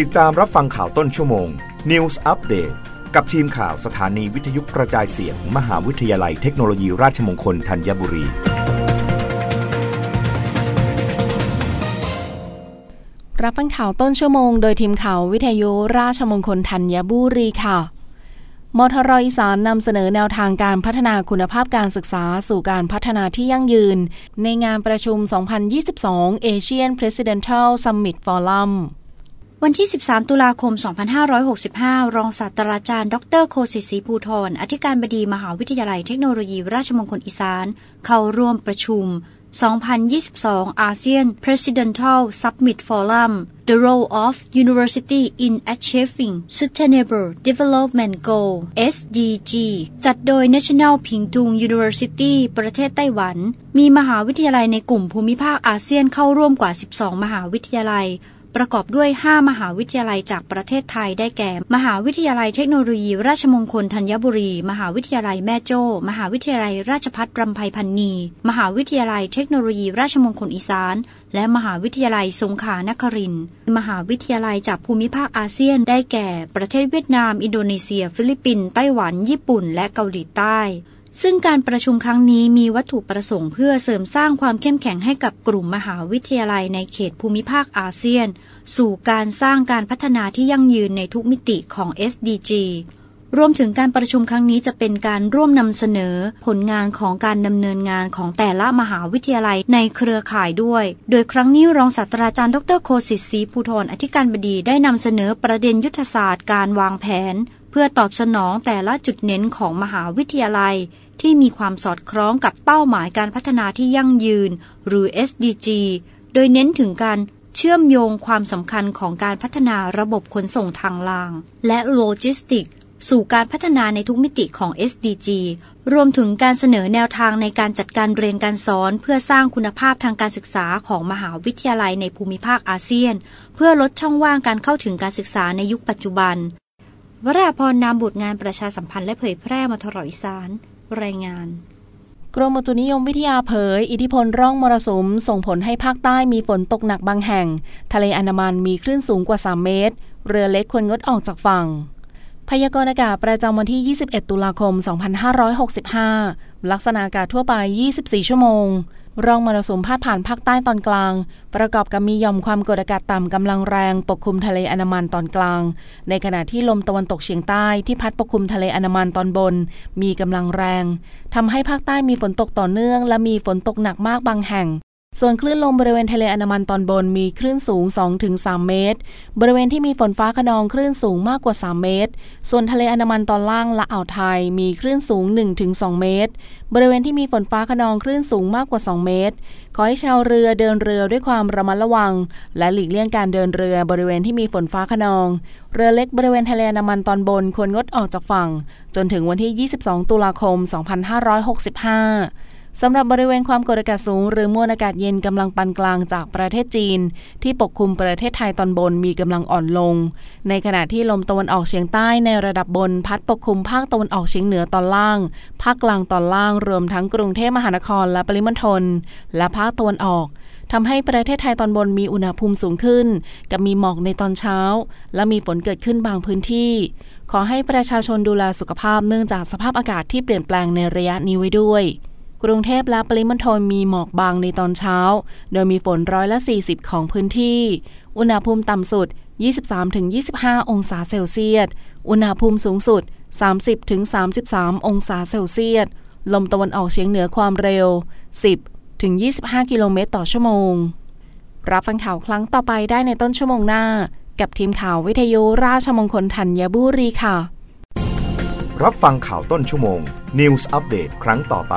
ติดตามรับฟังข่าวต้นชั่วโมง News Update กับทีมข่าวสถานีวิทยุกระจายเสียงมมหาวิทยาลัยเทคโนโลยีราชมงคลธัญบุรี รับฟังข่าวต้นชั่วโมง โดยทีมข่าววิทยุราชมงคลธัญบุรีค่ะ มทรอีสานนำเสนอแนวทางการพัฒนาคุณภาพการศึกษาสู่การพัฒนาที่ยั่งยืน ในงานประชุม 2022 Asian Presidential Summit Forum วันที่ 13 ตุลาคม 2565 รองศาสตราจารย์ ดรโคสิศรีภูทรอธิการบดีมหาวิทยาลัยเทคโนโลยี ราชมงคลอีสาน เข้าร่วมประชุม 2022 ASEAN Presidential Summit Forum The Role of University in Achieving Sustainable Development Goal SDG จัดโดย National พิงตุง University ประเทศไต้หวัน มีมหาวิทยาลัยในกลุ่มภูมิภาคอาเซียนเข้าร่วมกว่า 12 มหาวิทยาลัย ประกอบด้วย 5 มหาวิทยาลัยจากประเทศไทยได้แก่ มหาวิทยาลัยเทคโนโลยี ราชมงคลธัญบุรี มหาวิทยาลัยแม่โจ้ มหาวิทยาลัยราชภัฏรำไพพรรณี มหาวิทยาลัยเทคโนโลยี ราชมงคลอีสาน และมหาวิทยาลัยสงขลานครินทร์มหาวิทยาลัยจากภูมิภาคอาเซียนได้แก่ ประเทศเวียดนาม อินโดนีเซีย ฟิลิปปินส์ไต้หวัน ญี่ปุ่น และเกาหลีใต้ ซึ่งการประชุมครั้งนี้มีวัตถุประสงค์เพื่อเสริมสร้างความเข้มแข็งให้กับกลุ่มมหาวิทยาลัยในเขตภูมิภาคอาเซียน สู่การสร้างการพัฒนาที่ยั่งยืนในทุกมิติของ SDG รวมถึงการประชุมครั้งนี้จะเป็นการร่วมนำเสนอผลงานของการดำเนินงานของแต่ละมหาวิทยาลัยในเครือข่ายด้วย โดยครั้งนี้รองศาสตราจารย์ดรโคสิทธิ์ศรีภูธรอธิการบดีได้นำเสนอประเด็นยุทธศาสตร์การวางแผน เพื่อตอบสนองแต่ละจุดเน้นของมหาวิทยาลัย ที่มีความสอดคล้องกับเป้าหมายการพัฒนาที่ยั่งยืน หรือ SDG โดยเน้นถึงการเชื่อมโยงความสำคัญของการพัฒนาระบบขนส่งทางราง และโลจิสติก สู่การพัฒนาในทุกมิติของ SDG รวมถึงการเสนอแนวทางในการจัดการเรียนการสอน เพื่อสร้างคุณภาพทางการศึกษาของมหาวิทยาลัยในภูมิภาคอาเซียน เพื่อลดช่องว่างการเข้าถึงการศึกษาในยุคปัจจุบัน วราพรนามบุตรงานประชาสัมพันธ์และเผยแพร่มาทรอีสาน รายงานกรมอุตุนิยมวิทยาเผย อิทธิพลร่องมรสุม ส่งผลให้ภาคใต้มีฝนตกหนักบางแห่ง ทะเลอันดามันมีคลื่นสูงกว่า 3 เมตร เรือเล็กควรงดออกจากฝั่ง พยากรณ์อากาศประจำวันที่ 21 ตุลาคม 2565 ลักษณะอากาศทั่วไป 24 ชั่วโมง ร่องมรสุมพาดผ่านภาคใต้ตอนกลาง ประกอบกับมีหย่อมความกดอากาศต่ำกำลังแรงปกคลุมทะเลอันามันตอนกลาง ในขณะที่ลมตะวันตกเฉียงใต้ที่พัดปกคลุมทะเลอันามันตอนบน มีกำลังแรงทำให้ภาคใต้มีฝนตกต่อเนื่อง และมีฝนตกหนักมากบางแห่ง ส่วนคลื่นลมบริเวณทะเลอันามันตอนบนมีคลื่นสูง 2-3 เมตร บริเวณที่มีฝนฟ้าขนองคลื่นสูงมากกว่า 3 เมตร ส่วนทะเลอันามันตอนล่างและอ่าวไทยมีคลื่นสูง 1-2 เมตร บริเวณที่มีฝนฟ้าขนองคลื่นสูงมากกว่า 2 เมตร ขอให้ชาวเรือเดินเรือด้วยความระมัดระวัง และหลีกเลี่ยงการเดินเรือบริเวณที่มีฝนฟ้าขนอง เรือเล็กบริเวณทะเลอันามันตอนบนควรงดออกจากฝั่ง จนถึงวันที่ 22 ตุลาคม 2565 สำหรับบริเวณความกดอากาศสูง หรือมวลอากาศเย็นกำลังปานกลางจากประเทศจีน ที่ปกคลุมประเทศไทยตอนบนมีกำลังอ่อนลง ในขณะที่ลมตะวันออกเฉียงใต้ในระดับบนพัดปกคลุมภาคตะวันออกเฉียงเหนือตอนล่าง ภาคกลางตอนล่าง รวมทั้งกรุงเทพมหานครและปริมณฑลและภาคตะวันออกทำให้ประเทศไทยตอนบนมีอุณหภูมิสูงขึ้น กับมีหมอกในตอนเช้า และมีฝนเกิดขึ้นบางพื้นที่ ขอให้ประชาชนดูแลสุขภาพเนื่องจากสภาพอากาศที่เปลี่ยนแปลงในระยะนี้ไว้ด้วย กรุงเทพและปริมณฑลมีหมอกบางในตอนเช้า โดยมีฝนร้อยละ 40 ของพื้นที่ อุณหภูมิต่ำสุด 23-25 องศาเซลเซียส อุณหภูมิสูงสุด 30-33 องศาเซลเซียส ลมตะวันออกเฉียงเหนือความเร็ว 10ถึง25 กิโลเมตรต่อชั่วโมง รับฟังข่าวครั้งต่อไปได้ในต้นชั่วโมงหน้า กับทีมข่าววิทยุราชมงคลธัญบุรีค่ะ รับฟังข่าวต้นชั่วโมง News อัปเดตครั้งต่อไป